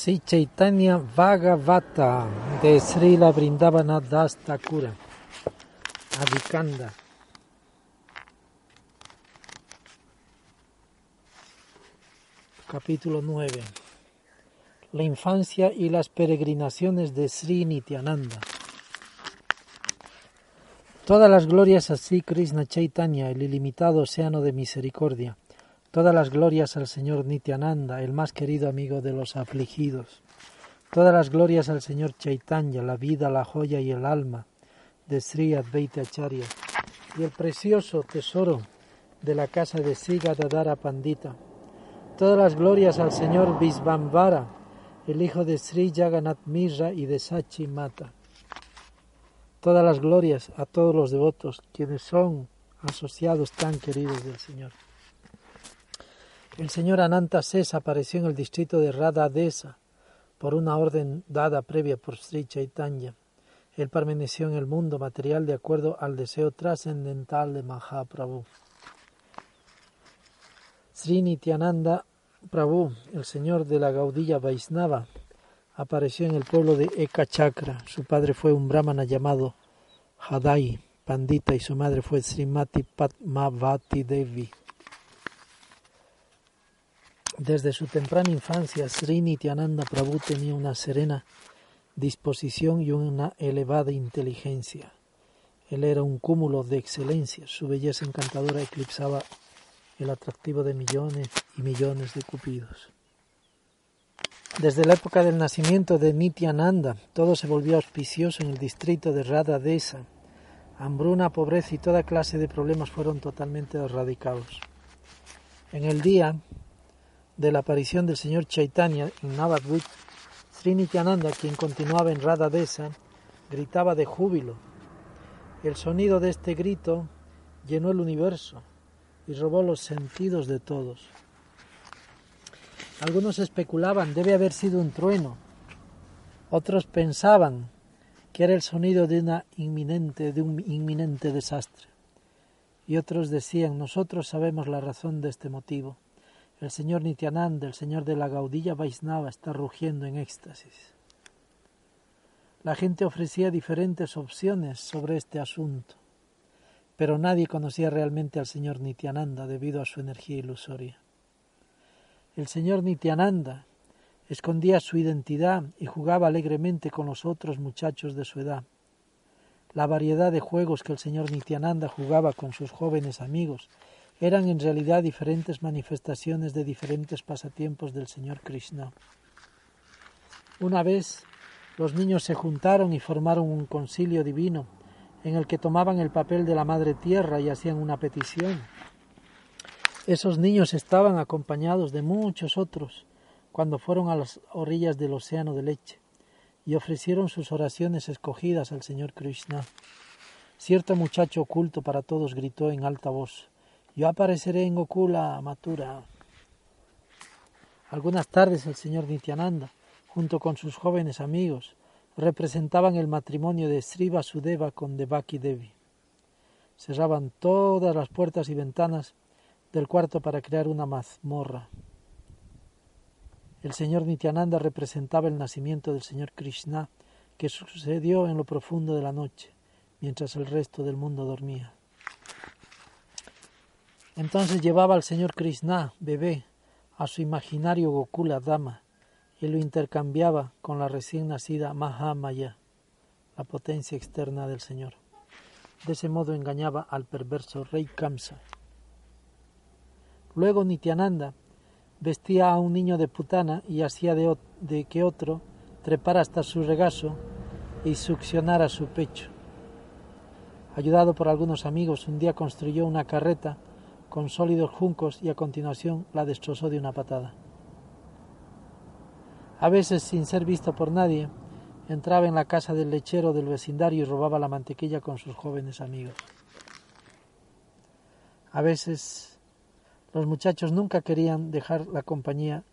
Sri Chaitanya Bhagavata de Srila Vrindavana Das Thakura, Adikanda. Capítulo 9. La infancia y las peregrinaciones de Sri Nityananda. Todas las glorias a Sri Krishna Chaitanya, el ilimitado océano de misericordia Todas las glorias al Señor Nityananda, el más querido amigo de los afligidos. Todas las glorias al Señor Chaitanya, la vida, la joya y el alma de Sri Advaita Acharya. Y el precioso tesoro de la casa de Sri Gadadara Pandita. Todas las glorias al Señor Visvambara, el hijo de Sri Jagannath Mishra y de Sachi Mata. Todas las glorias a todos los devotos, quienes son asociados tan queridos del Señor. El señor Ananta Sesa apareció en el distrito de Radha Desa por una orden dada previa por Sri Chaitanya. Él permaneció en el mundo material de acuerdo al deseo trascendental de Mahaprabhu. Sri Nityananda Prabhu, el señor de la Gaudilla Vaisnava, apareció en el pueblo de Ekachakra. Su padre fue un brahmana llamado Hadai Pandita y su madre fue Srimati Padmavati Devi. Desde su temprana infancia, Sri Nityananda Prabhu tenía una serena disposición y una elevada inteligencia. Él era un cúmulo de excelencia, su belleza encantadora eclipsaba el atractivo de millones y millones de cupidos. Desde la época del nacimiento de Nityananda, todo se volvió auspicioso en el distrito de Radha Desa. Hambruna, pobreza y toda clase de problemas fueron totalmente erradicados. En el día de la aparición del señor Chaitanya en Navadvip, Sri Nityananda, quien continuaba en Radha Desa, gritaba de júbilo. El sonido de este grito llenó el universo y robó los sentidos de todos. Algunos especulaban, debe haber sido un trueno. Otros pensaban que era el sonido de, una inminente, de un inminente desastre. Y otros decían, nosotros sabemos la razón de este motivo. El señor Nityananda, el señor de la Gaudilla Vaisnava, está rugiendo en éxtasis. La gente ofrecía diferentes opciones sobre este asunto, pero nadie conocía realmente al señor Nityananda debido a su energía ilusoria. El señor Nityananda escondía su identidad y jugaba alegremente con los otros muchachos de su edad. La variedad de juegos que el señor Nityananda jugaba con sus jóvenes amigos eran en realidad diferentes manifestaciones de diferentes pasatiempos del Señor Krishna. Una vez los niños se juntaron y formaron un concilio divino en el que tomaban el papel de la Madre Tierra y hacían una petición. Esos niños estaban acompañados de muchos otros cuando fueron a las orillas del océano de leche y ofrecieron sus oraciones escogidas al Señor Krishna. Cierto muchacho oculto para todos gritó en alta voz yo apareceré en Gokula Matura. Algunas tardes el señor Nityananda, junto con sus jóvenes amigos, representaban el matrimonio de Sri Vasudeva con Devaki Devi. Cerraban todas las puertas y ventanas del cuarto para crear una mazmorra. El señor Nityananda representaba el nacimiento del señor Krishna que sucedió en lo profundo de la noche, mientras el resto del mundo dormía. Entonces llevaba al señor Krishna, bebé, a su imaginario Gokula Dama y lo intercambiaba con la recién nacida Mahamaya, la potencia externa del señor. De ese modo engañaba al perverso rey Kamsa. Luego Nityananda vestía a un niño de putana y hacía de, de que otro trepara hasta su regazo y succionara su pecho. Ayudado por algunos amigos, un día construyó una carreta con sólidos juncos y a continuación la destrozó de una patada. A veces, sin ser visto por nadie, entraba en la casa del lechero del vecindario y robaba la mantequilla con sus jóvenes amigos. A veces los muchachos nunca querían dejar la compañía,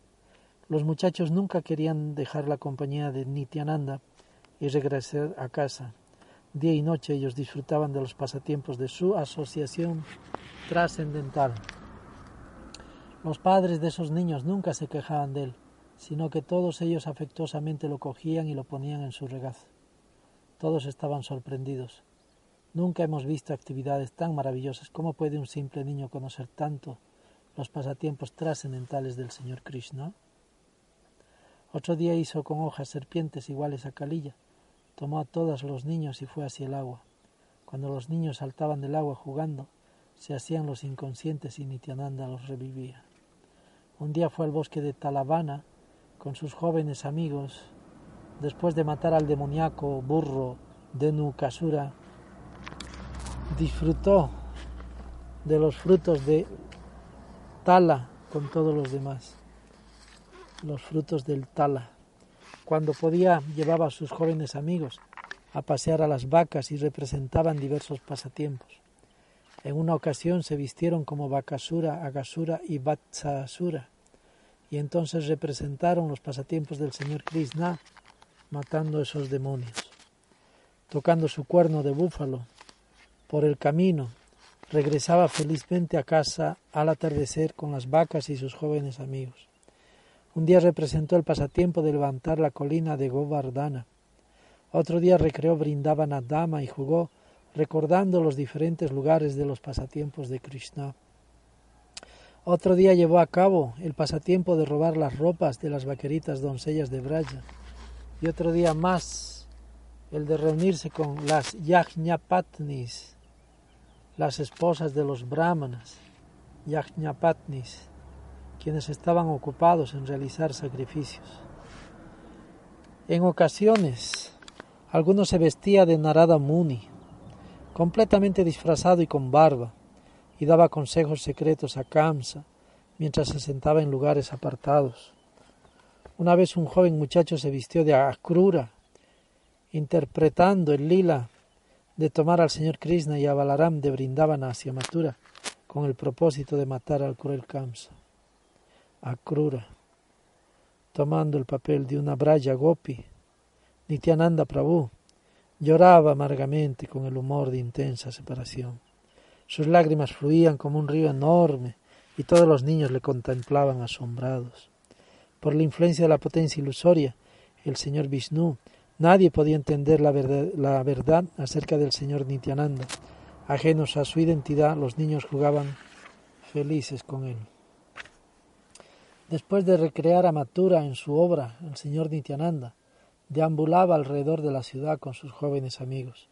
los muchachos nunca querían dejar la compañía de Nityananda y regresar a casa. Día y noche ellos disfrutaban de los pasatiempos de su asociación trascendental. Los padres de esos niños nunca se quejaban de él, sino que todos ellos afectuosamente lo cogían y lo ponían en su regazo. Todos estaban sorprendidos. Nunca hemos visto actividades tan maravillosas. ¿Cómo puede un simple niño conocer tanto los pasatiempos trascendentales del Señor Krishna? Otro día hizo con hojas serpientes iguales a calilla. Tomó a todos los niños y fue hacia el agua. Cuando los niños saltaban del agua jugando, se hacían los inconscientes y Nityananda los revivía. Un día fue al bosque de Talavana con sus jóvenes amigos. Después de matar al demoníaco burro Denu Kasura, disfrutó de los frutos de tala con todos los demás, los frutos del tala. Cuando podía llevaba a sus jóvenes amigos a pasear a las vacas y representaban diversos pasatiempos. En una ocasión se vistieron como Bakasura, Agasura y Vatsasura, y entonces representaron los pasatiempos del señor Krishna matando a esos demonios. Tocando su cuerno de búfalo, por el camino, regresaba felizmente a casa al atardecer con las vacas y sus jóvenes amigos. Un día representó el pasatiempo de levantar la colina de Govardhana. Otro día recreó Brindavana Dama y jugó recordando los diferentes lugares de los pasatiempos de Krishna. Otro día llevó a cabo el pasatiempo de robar las ropas de las vaqueritas doncellas de Braja. Y otro día más el de reunirse con las Yajñapatnis, las esposas de los brahmanas, yajñapatnis, quienes estaban ocupados en realizar sacrificios. En ocasiones, alguno se vestía de Narada Muni, completamente disfrazado y con barba, y daba consejos secretos a Kamsa mientras se sentaba en lugares apartados. Una vez un joven muchacho se vistió de Akrura, interpretando el lila de tomar al señor Krishna y a Balaram de Brindavana hacia Mathura con el propósito de matar al cruel Kamsa. Akrura, tomando el papel de una Braya Gopi, Nityananda Prabhu lloraba amargamente con el humor de intensa separación. Sus lágrimas fluían como un río enorme y todos los niños le contemplaban asombrados. Por la influencia de la potencia ilusoria, el señor Vishnu Nadie podía entender la verdad, acerca del señor Nityananda. Ajenos a su identidad, los niños jugaban felices con él. Después de recrear a Mathura en su obra, el señor Nityananda deambulaba alrededor de la ciudad con sus jóvenes amigos.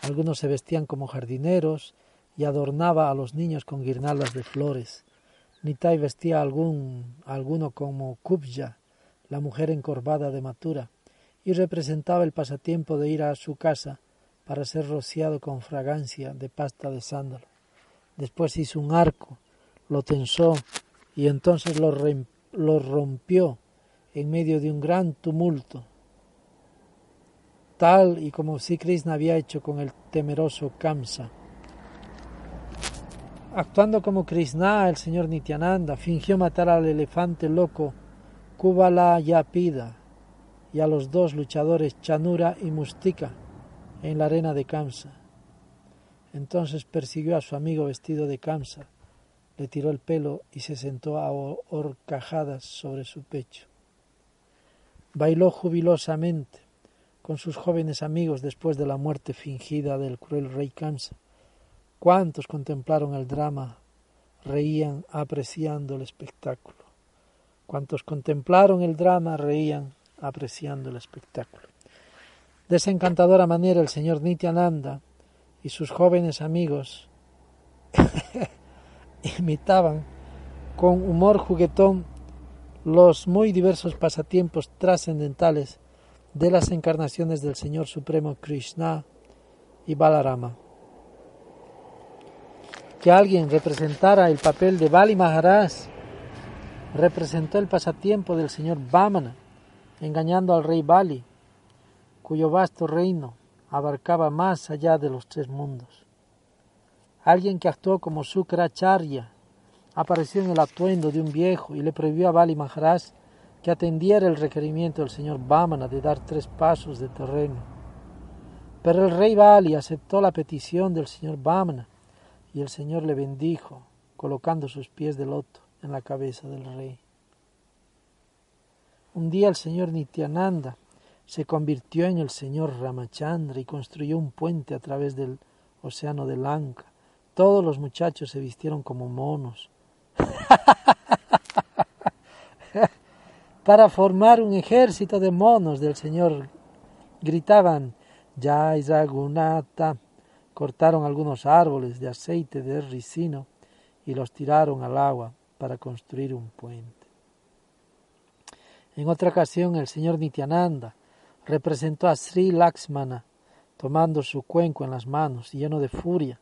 Algunos se vestían como jardineros y adornaba a los niños con guirnaldas de flores. Nitai vestía a algún, alguno como Kubja, la mujer encorvada de Mathura y representaba el pasatiempo de ir a su casa para ser rociado con fragancia de pasta de sándalo. Después hizo un arco, lo tensó y entonces lo, lo rompió en medio de un gran tumulto, tal y como si Krishna había hecho con el temeroso Kamsa. Actuando como Krishna, el señor Nityananda fingió matar al elefante loco Kubala Yapida y a los dos luchadores Chanura y Mustika en la arena de Kamsa. Entonces persiguió a su amigo vestido de Kamsa, le tiró el pelo y se sentó a horcajadas sobre su pecho. Bailó jubilosamente con sus jóvenes amigos después de la muerte fingida del cruel rey Kamsa. Cuántos contemplaron el drama, reían apreciando el espectáculo. Cuantos contemplaron el drama reían apreciando el espectáculo. De esa encantadora manera el señor Nityananda y sus jóvenes amigos imitaban con humor juguetón los muy diversos pasatiempos trascendentales de las encarnaciones del Señor Supremo Krishna y Balarama. Que alguien representara el papel de Bali Maharaj representó el pasatiempo del señor Vamana engañando al rey Bali, cuyo vasto reino abarcaba más allá de los tres mundos. Alguien que actuó como Sukracharya apareció en el atuendo de un viejo y le prohibió a Bali Maharaj que atendiera el requerimiento del señor Bamana de dar tres pasos de terreno. Pero el rey Bali aceptó la petición del señor Bamana y el señor le bendijo, colocando sus pies de loto en la cabeza del rey. Un día el señor Nityananda se convirtió en el señor Ramachandra y construyó un puente a través del océano de Lanka. Todos los muchachos se vistieron como monos para formar un ejército de monos del señor. Gritaban Jai Zagunata. Cortaron algunos árboles de aceite de ricino y los tiraron al agua para construir un puente. En otra ocasión el señor Nityananda representó a Sri Laxmana tomando su cuenco en las manos lleno de furia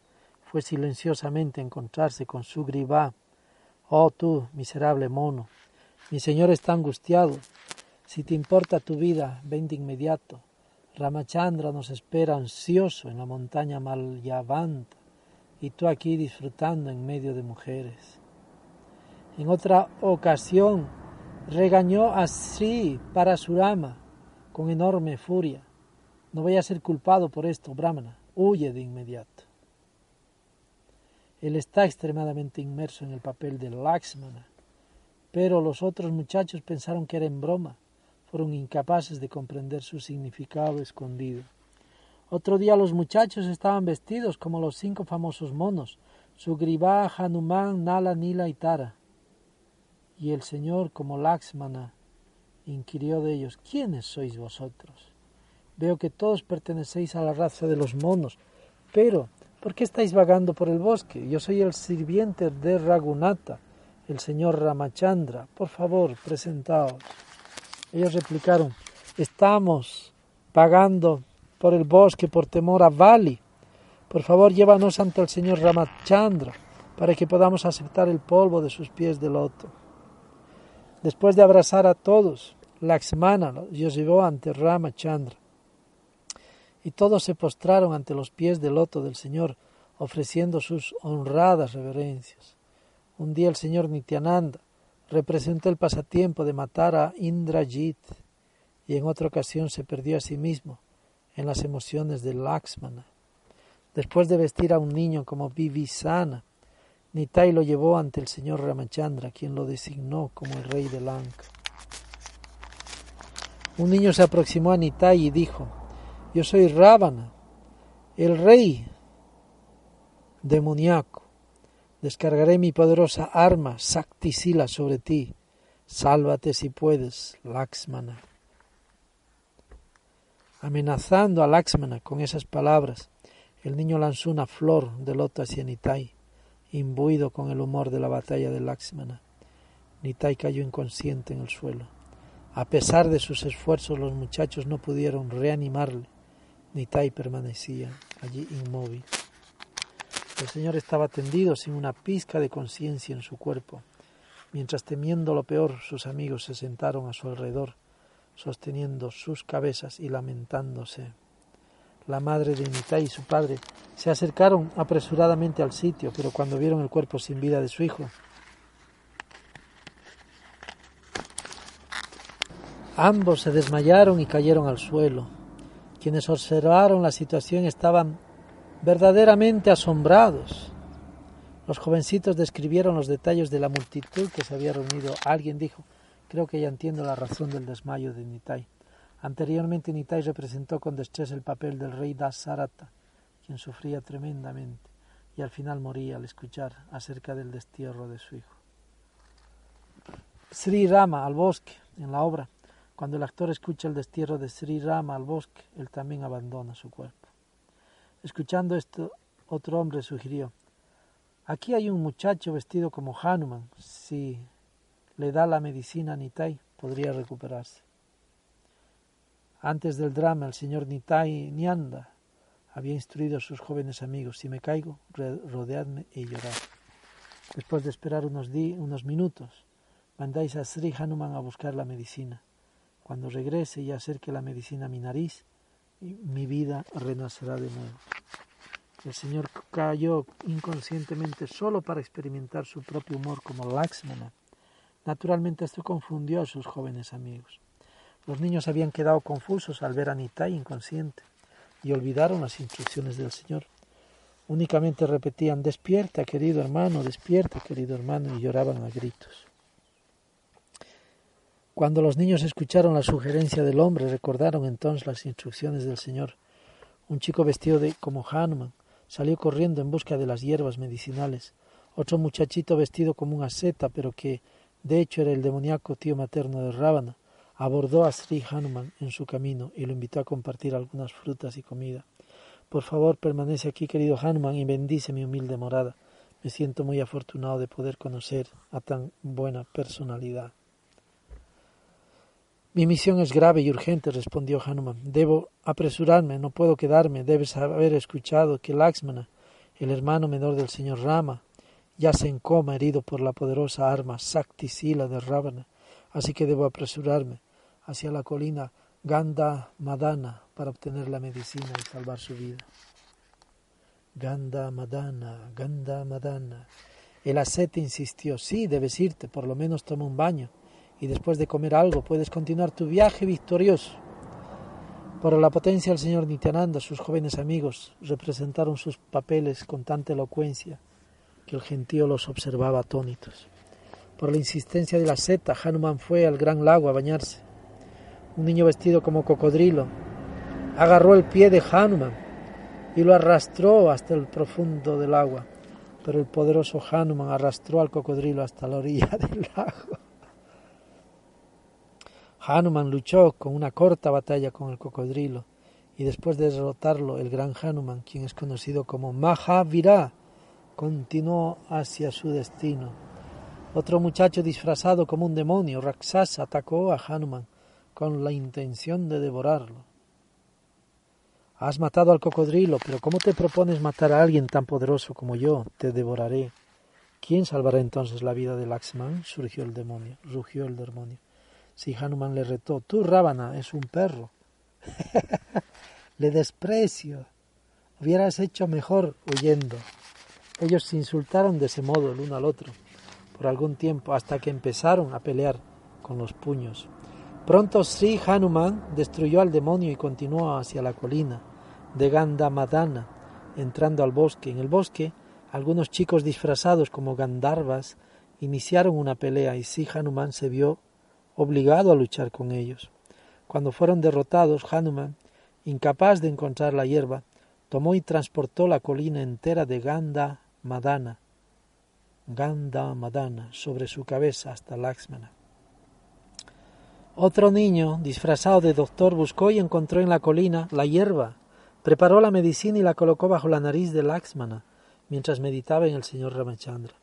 fue silenciosamente a encontrarse con su gribá. Oh tú, miserable mono, mi señor está angustiado. Si te importa tu vida, ven de inmediato. Ramachandra nos espera ansioso en la montaña Malyavanta y tú aquí disfrutando en medio de mujeres. En otra ocasión regañó a Sri Parasurama con enorme furia. No voy a ser culpado por esto, Brahmana. Huye de inmediato. Él está extremadamente inmerso en el papel de Lakshmana, pero los otros muchachos pensaron que era en broma, fueron incapaces de comprender su significado escondido. Otro día los muchachos estaban vestidos como los cinco famosos monos, Sugriva, Hanuman, Nala, Nila y Tara. Y el Señor, como Lakshmana, inquirió de ellos, ¿quiénes sois vosotros? Veo que todos pertenecéis a la raza de los monos, pero ¿por qué estáis vagando por el bosque? Yo soy el sirviente de Ragunata, el señor Ramachandra. Por favor, presentaos. Ellos replicaron, estamos vagando por el bosque por temor a Vali. Por favor, llévanos ante el señor Ramachandra para que podamos aceptar el polvo de sus pies de loto. Después de abrazar a todos, Laxmana los llevó ante Ramachandra. Y todos se postraron ante los pies del loto del Señor, ofreciendo sus honradas reverencias. Un día el Señor Nityananda representó el pasatiempo de matar a Indrajit y en otra ocasión se perdió a sí mismo en las emociones de Laxmana. Después de vestir a un niño como Vivisana, Nitai lo llevó ante el señor Ramachandra, quien lo designó como el rey de Lanka. Un niño se aproximó a Nitai y dijo, Yo soy Ravana, el rey demoníaco. Descargaré mi poderosa arma, Saktisila, sobre ti. Sálvate si puedes, Laxmana. Amenazando a Laxmana con esas palabras, el niño lanzó una flor de loto hacia Nitai imbuido con el humor de la batalla de Laxmana. Nitai cayó inconsciente en el suelo. A pesar de sus esfuerzos, los muchachos no pudieron reanimarle. Nitai permanecía allí inmóvil. El Señor estaba tendido sin una pizca de conciencia en su cuerpo, mientras temiendo lo peor sus amigos se sentaron a su alrededor, sosteniendo sus cabezas y lamentándose. La madre de Nitai y su padre se acercaron apresuradamente al sitio, pero cuando vieron el cuerpo sin vida de su hijo, ambos se desmayaron y cayeron al suelo. Quienes observaron la situación estaban verdaderamente asombrados. Los jovencitos describieron los detalles de la multitud que se había reunido. Alguien dijo, creo que ya entiendo la razón del desmayo de Nitai. Anteriormente Nitai representó con destreza el papel del rey Dasarata sufría tremendamente y al final moría al escuchar acerca del destierro de su hijo. Sri Rama al bosque, en la obra, cuando el actor escucha el destierro de Sri Rama al bosque, él también abandona su cuerpo. Escuchando esto, otro hombre sugirió, aquí hay un muchacho vestido como Hanuman, si le da la medicina a Nitai, podría recuperarse. Antes del drama, el señor Nitai Nianda había instruido a sus jóvenes amigos, si me caigo, rodeadme y llorad. Después de esperar unos, unos minutos, mandáis a Sri Hanuman a buscar la medicina. Cuando regrese y acerque la medicina a mi nariz, mi vida renacerá de nuevo. El señor cayó inconscientemente solo para experimentar su propio humor como Laxmana. Naturalmente esto confundió a sus jóvenes amigos. Los niños habían quedado confusos al ver a Nitai inconsciente y olvidaron las instrucciones del Señor. Únicamente repetían despierta, querido hermano, despierta, querido hermano, y lloraban a gritos. Cuando los niños escucharon la sugerencia del hombre, recordaron entonces las instrucciones del Señor. Un chico vestido como Hanuman salió corriendo en busca de las hierbas medicinales. Otro muchachito vestido como una seta, pero que de hecho era el demoníaco tío materno de Ravana, abordó a Sri Hanuman en su camino y lo invitó a compartir algunas frutas y comida. Por favor, permanece aquí, querido Hanuman, y bendice mi humilde morada. Me siento muy afortunado de poder conocer a tan buena personalidad. Mi misión es grave y urgente, respondió Hanuman. Debo apresurarme, no puedo quedarme. Debes haber escuchado que Lakshmana, el hermano menor del señor Rama, yace en coma herido por la poderosa arma Sakti Sila de Ravana, así que debo apresurarme hacia la colina Ganda Madana para obtener la medicina y salvar su vida. Ganda Madana, Ganda Madana. El asceta insistió, sí, debes irte, por lo menos toma un baño y después de comer algo puedes continuar tu viaje victorioso. Por la potencia del señor Nityananda, sus jóvenes amigos representaron sus papeles con tanta elocuencia que el gentío los observaba atónitos. Por la insistencia de la seta, Hanuman fue al gran lago a bañarse. Un niño vestido como cocodrilo agarró el pie de Hanuman y lo arrastró hasta el profundo del agua, pero el poderoso Hanuman arrastró al cocodrilo hasta la orilla del lago. Hanuman luchó con una corta batalla con el cocodrilo y después de derrotarlo el gran Hanuman, quien es conocido como Mahavira, continuó hacia su destino. Otro muchacho disfrazado como un demonio, Raksasa, atacó a Hanuman con la intención de devorarlo. Has matado al cocodrilo, pero ¿cómo te propones matar a alguien tan poderoso como yo? Te devoraré. ¿Quién salvará entonces la vida de Laxman? surgió el demonio, rugió el demonio. Si Hanuman le retó, tú, Rábana, es un perro. le desprecio. Hubieras hecho mejor huyendo. Ellos se insultaron de ese modo el uno al otro por algún tiempo hasta que empezaron a pelear con los puños. Pronto Sri Hanuman destruyó al demonio y continuó hacia la colina de Gandamadana, entrando al bosque. En el bosque, algunos chicos disfrazados como Gandharvas iniciaron una pelea y Sri Hanuman se vio obligado a luchar con ellos. Cuando fueron derrotados, Hanuman, incapaz de encontrar la hierba, tomó y transportó la colina entera de Ganda Madana, Ganda Madana, sobre su cabeza hasta Laxmana. Otro niño, disfrazado de doctor, buscó y encontró en la colina la hierba, preparó la medicina y la colocó bajo la nariz de Laxmana, mientras meditaba en el señor Ramachandra.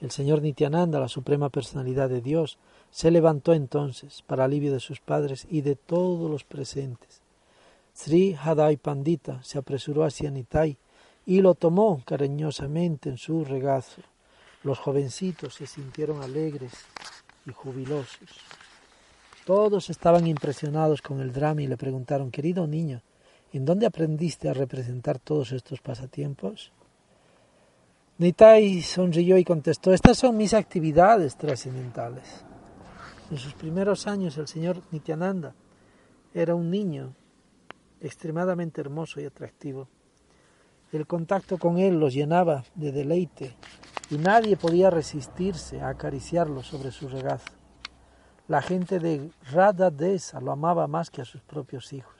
El señor Nityananda, la suprema personalidad de Dios, se levantó entonces, para alivio de sus padres y de todos los presentes. Sri Hadai Pandita se apresuró hacia Nitai y lo tomó cariñosamente en su regazo. Los jovencitos se sintieron alegres y jubilosos. Todos estaban impresionados con el drama y le preguntaron, querido niño, ¿en dónde aprendiste a representar todos estos pasatiempos? Nitai sonrió y contestó, estas son mis actividades trascendentales. En sus primeros años el señor Nityananda era un niño extremadamente hermoso y atractivo. El contacto con él los llenaba de deleite y nadie podía resistirse a acariciarlo sobre su regazo. La gente de Radha Desa lo amaba más que a sus propios hijos.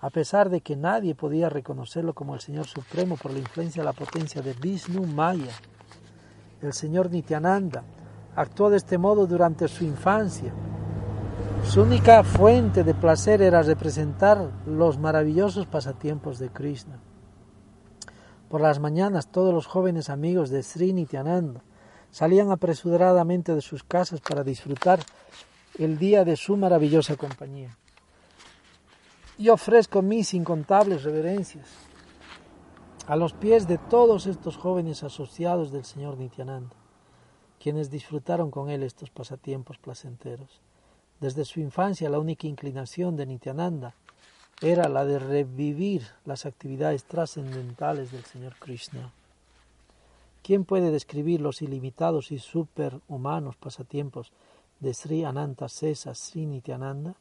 A pesar de que nadie podía reconocerlo como el Señor Supremo por la influencia de la potencia de Vishnu Maya, el Señor Nityananda Actuó de este modo durante su infancia. Su única fuente de placer era representar los maravillosos pasatiempos de Krishna. Por las mañanas todos los jóvenes amigos de Sri Nityananda salían apresuradamente de sus casas para disfrutar el día de su maravillosa compañía. Y ofrezco mis incontables reverencias a los pies de todos estos jóvenes asociados del Señor Nityananda quienes disfrutaron con él estos pasatiempos placenteros. Desde su infancia la única inclinación de Nityananda era la de revivir las actividades trascendentales del Señor Krishna. ¿Quién puede describir los ilimitados y superhumanos pasatiempos de Sri Ananta Sesa Sri Nityananda?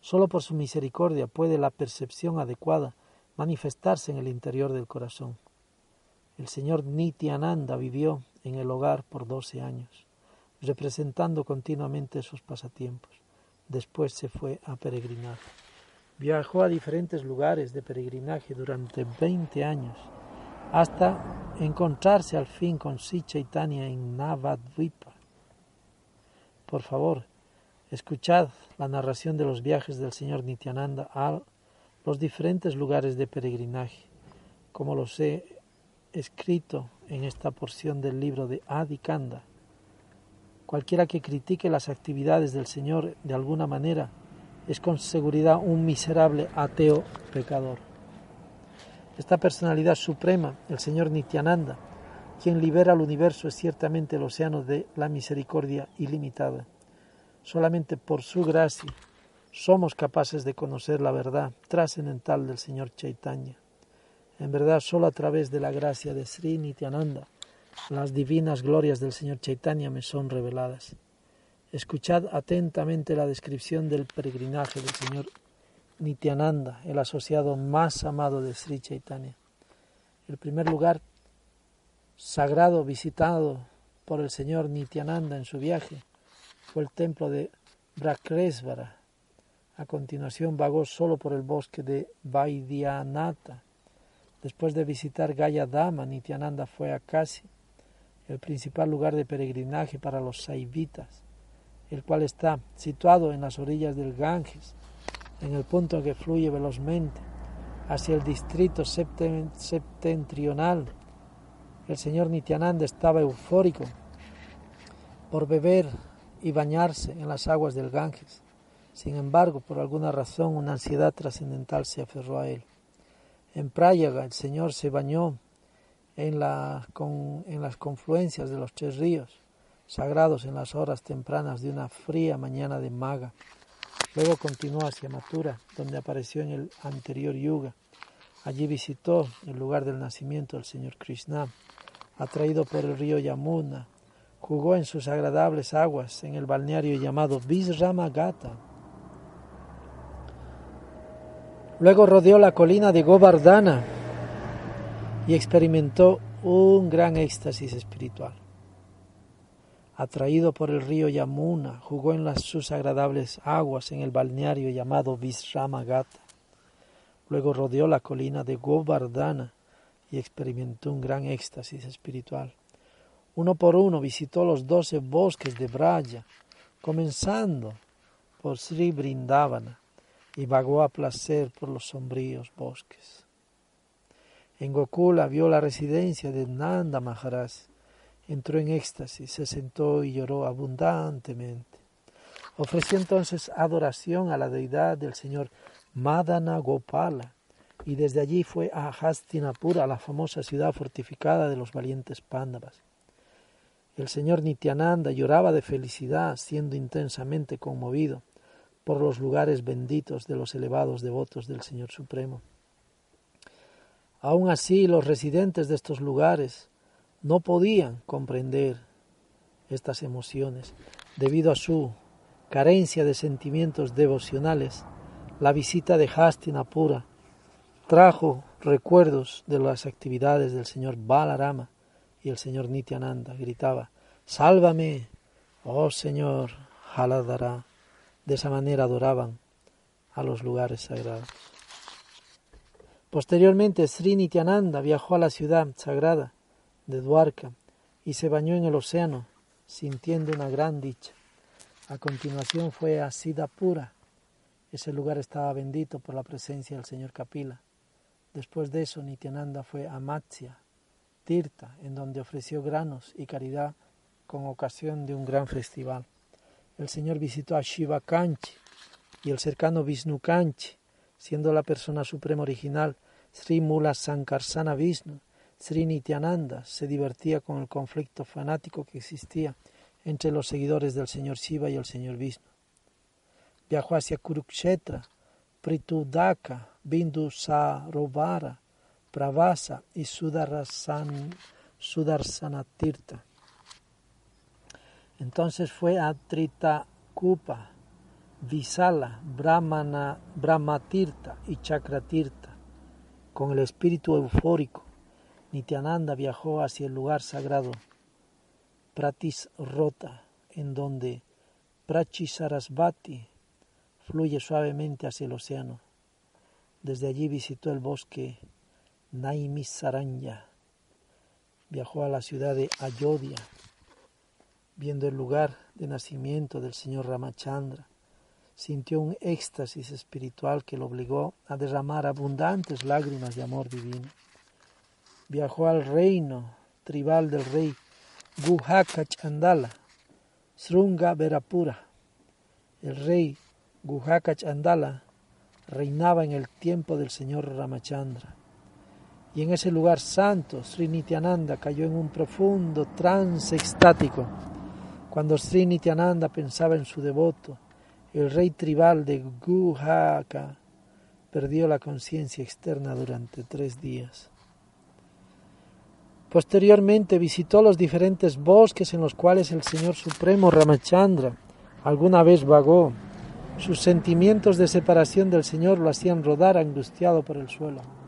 Solo por su misericordia puede la percepción adecuada manifestarse en el interior del corazón. El señor Nityananda vivió en el hogar por doce años, representando continuamente sus pasatiempos. Después se fue a peregrinar. Viajó a diferentes lugares de peregrinaje durante veinte años, hasta encontrarse al fin con Sri Chaitanya en Navadvipa. Por favor, escuchad la narración de los viajes del señor Nityananda a los diferentes lugares de peregrinaje, como los he escrito en esta porción del libro de Adikanda. Cualquiera que critique las actividades del Señor de alguna manera es con seguridad un miserable ateo pecador. Esta personalidad suprema, el Señor Nityananda, quien libera al universo, es ciertamente el océano de la misericordia ilimitada. Solamente por su gracia somos capaces de conocer la verdad trascendental del Señor Chaitanya. En verdad, solo a través de la gracia de Sri Nityananda, las divinas glorias del Señor Chaitanya me son reveladas. Escuchad atentamente la descripción del peregrinaje del Señor Nityananda, el asociado más amado de Sri Chaitanya. El primer lugar sagrado visitado por el Señor Nityananda en su viaje fue el templo de Brakresvara, a continuación vagó solo por el bosque de Vaidyanatha. Después de visitar Gaya Dama, Nityananda fue a Kasi, el principal lugar de peregrinaje para los saivitas, el cual está situado en las orillas del Ganges, en el punto que fluye velozmente hacia el distrito septentrional. El señor Nityananda estaba eufórico por beber y bañarse en las aguas del Ganges. Sin embargo, por alguna razón, una ansiedad trascendental se aferró a él. En Prayaga el Señor se bañó en, las confluencias de los tres ríos, sagrados en las horas tempranas de una fría mañana de maga. Luego continuó hacia Mathura, donde apareció en el anterior yuga. Allí visitó el lugar del nacimiento del Señor Krishna, atraído por el río Yamuna. Jugó en sus agradables aguas en el balneario llamado Visramagata Luego rodeó la colina de Govardhana y experimentó un gran éxtasis espiritual. Atraído por el río Yamuna, jugó en las sus agradables aguas en el balneario llamado Visramagata. Luego rodeó la colina de Govardhana y experimentó un gran éxtasis espiritual. Uno por uno visitó los doce bosques de Braya, comenzando por Sri Brindavana y vagó a placer por los sombríos bosques. En Gokula vio la residencia de Nanda Maharaj, entró en éxtasis, se sentó y lloró abundantemente. Ofreció entonces adoración a la deidad del señor Madana Gopala y desde allí fue a Hastinapura, la famosa ciudad fortificada de los valientes Pándavas. El señor Nityananda lloraba de felicidad, siendo intensamente conmovido por los lugares benditos de los elevados devotos del Señor Supremo. Aun así, los residentes de estos lugares no podían comprender estas emociones debido a su carencia de sentimientos devocionales. La visita de Hastinapura trajo recuerdos de las actividades del señor Balarama y el señor Nityananda. Gritaba, Sálvame, oh señor Haladara. De esa manera adoraban a los lugares sagrados. Posteriormente, Sri Nityananda viajó a la ciudad sagrada de Dwarka y se bañó en el océano, sintiendo una gran dicha. A continuación fue a Siddhapura. Ese lugar estaba bendito por la presencia del señor Kapila. Después de eso, Nityananda fue a Matsya, Tirta, en donde ofreció granos y caridad con ocasión de un gran festival el Señor visitó a Shiva Kanchi y el cercano Vishnu Kanchi, siendo la persona suprema original Sri Mula Sankarsana Vishnu. Sri Nityananda se divertía con el conflicto fanático que existía entre los seguidores del Señor Shiva y el Señor Vishnu. viajó hacia Kurukshetra, Pritudaka, Sarovara, Pravasa y Sudarsan, Sudarsanatirtha. Entonces fue a Tritakupa, Visala, Brahmana, Brahmatirtha y Chakratirtha. Con el espíritu eufórico, Nityananda viajó hacia el lugar sagrado Pratisrota, en donde Prachisarasvati fluye suavemente hacia el océano. Desde allí visitó el bosque Naimisaranya. Viajó a la ciudad de Ayodhya, viendo el lugar de nacimiento del señor Ramachandra. Sintió un éxtasis espiritual que lo obligó a derramar abundantes lágrimas de amor divino. Viajó al reino tribal del rey Guhaka Chandala, Srunga Verapura. El rey Guhaka Chandala reinaba en el tiempo del señor Ramachandra. Y en ese lugar santo, Sri Nityananda cayó en un profundo trance extático. Cuando Sri Nityananda pensaba en su devoto, el rey tribal de Guhaka perdió la conciencia externa durante tres días. Posteriormente visitó los diferentes bosques en los cuales el Señor Supremo Ramachandra alguna vez vagó. Sus sentimientos de separación del Señor lo hacían rodar angustiado por el suelo.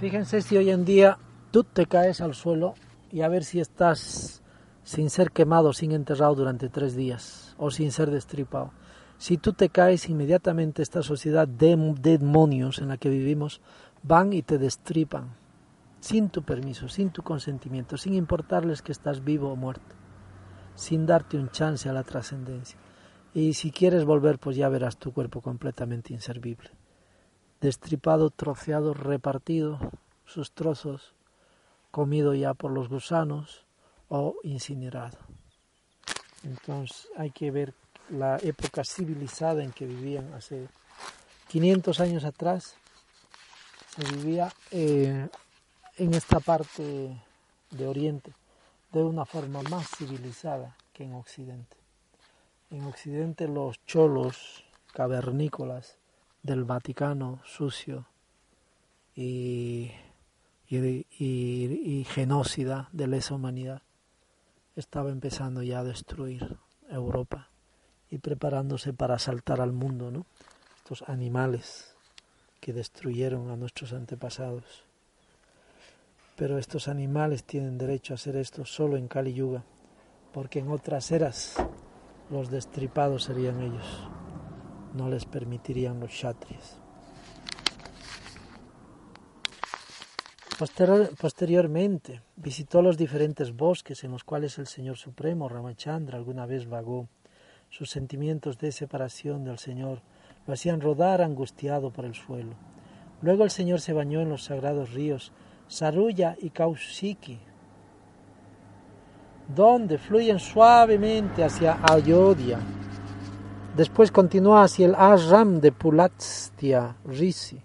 Fíjense si hoy en día tú te caes al suelo y a ver si estás sin ser quemado, sin enterrado durante tres días o sin ser destripado. Si tú te caes, inmediatamente esta sociedad de demonios en la que vivimos van y te destripan sin tu permiso, sin tu consentimiento, sin importarles que estás vivo o muerto, sin darte un chance a la trascendencia. Y si quieres volver, pues ya verás tu cuerpo completamente inservible, destripado, troceado, repartido, sus trozos, comido ya por los gusanos o incinerado. Entonces hay que ver la época civilizada en que vivían hace 500 años atrás. Se vivía eh, en esta parte de Oriente de una forma más civilizada que en Occidente. En Occidente los cholos cavernícolas del Vaticano sucio y, y, genócida de lesa humanidad estaba empezando ya a destruir Europa y preparándose para asaltar al mundo, ¿no? Estos animales que destruyeron a nuestros antepasados. Pero estos animales tienen derecho a hacer esto solo en Kali Yuga, porque en otras eras los destripados serían ellos, no les permitirían los kshatriyas. posteriormente visitó los diferentes bosques en los cuales el Señor Supremo Ramachandra alguna vez vagó. Sus sentimientos de separación del Señor lo hacían rodar angustiado por el suelo. Luego el Señor se bañó en los sagrados ríos Saruya y Kaushiki, donde fluyen suavemente hacia Ayodhya. Después continúa hacia el ashram de Pulastia Rishi,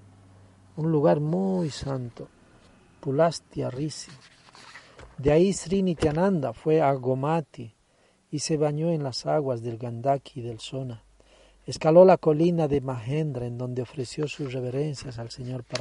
un lugar muy santo, Pulastia Rishi. De ahí Sri Nityananda fue a Gomati y se bañó en las aguas del Gandaki y del Sona. Escaló la colina de Mahendra en donde ofreció sus reverencias al Señor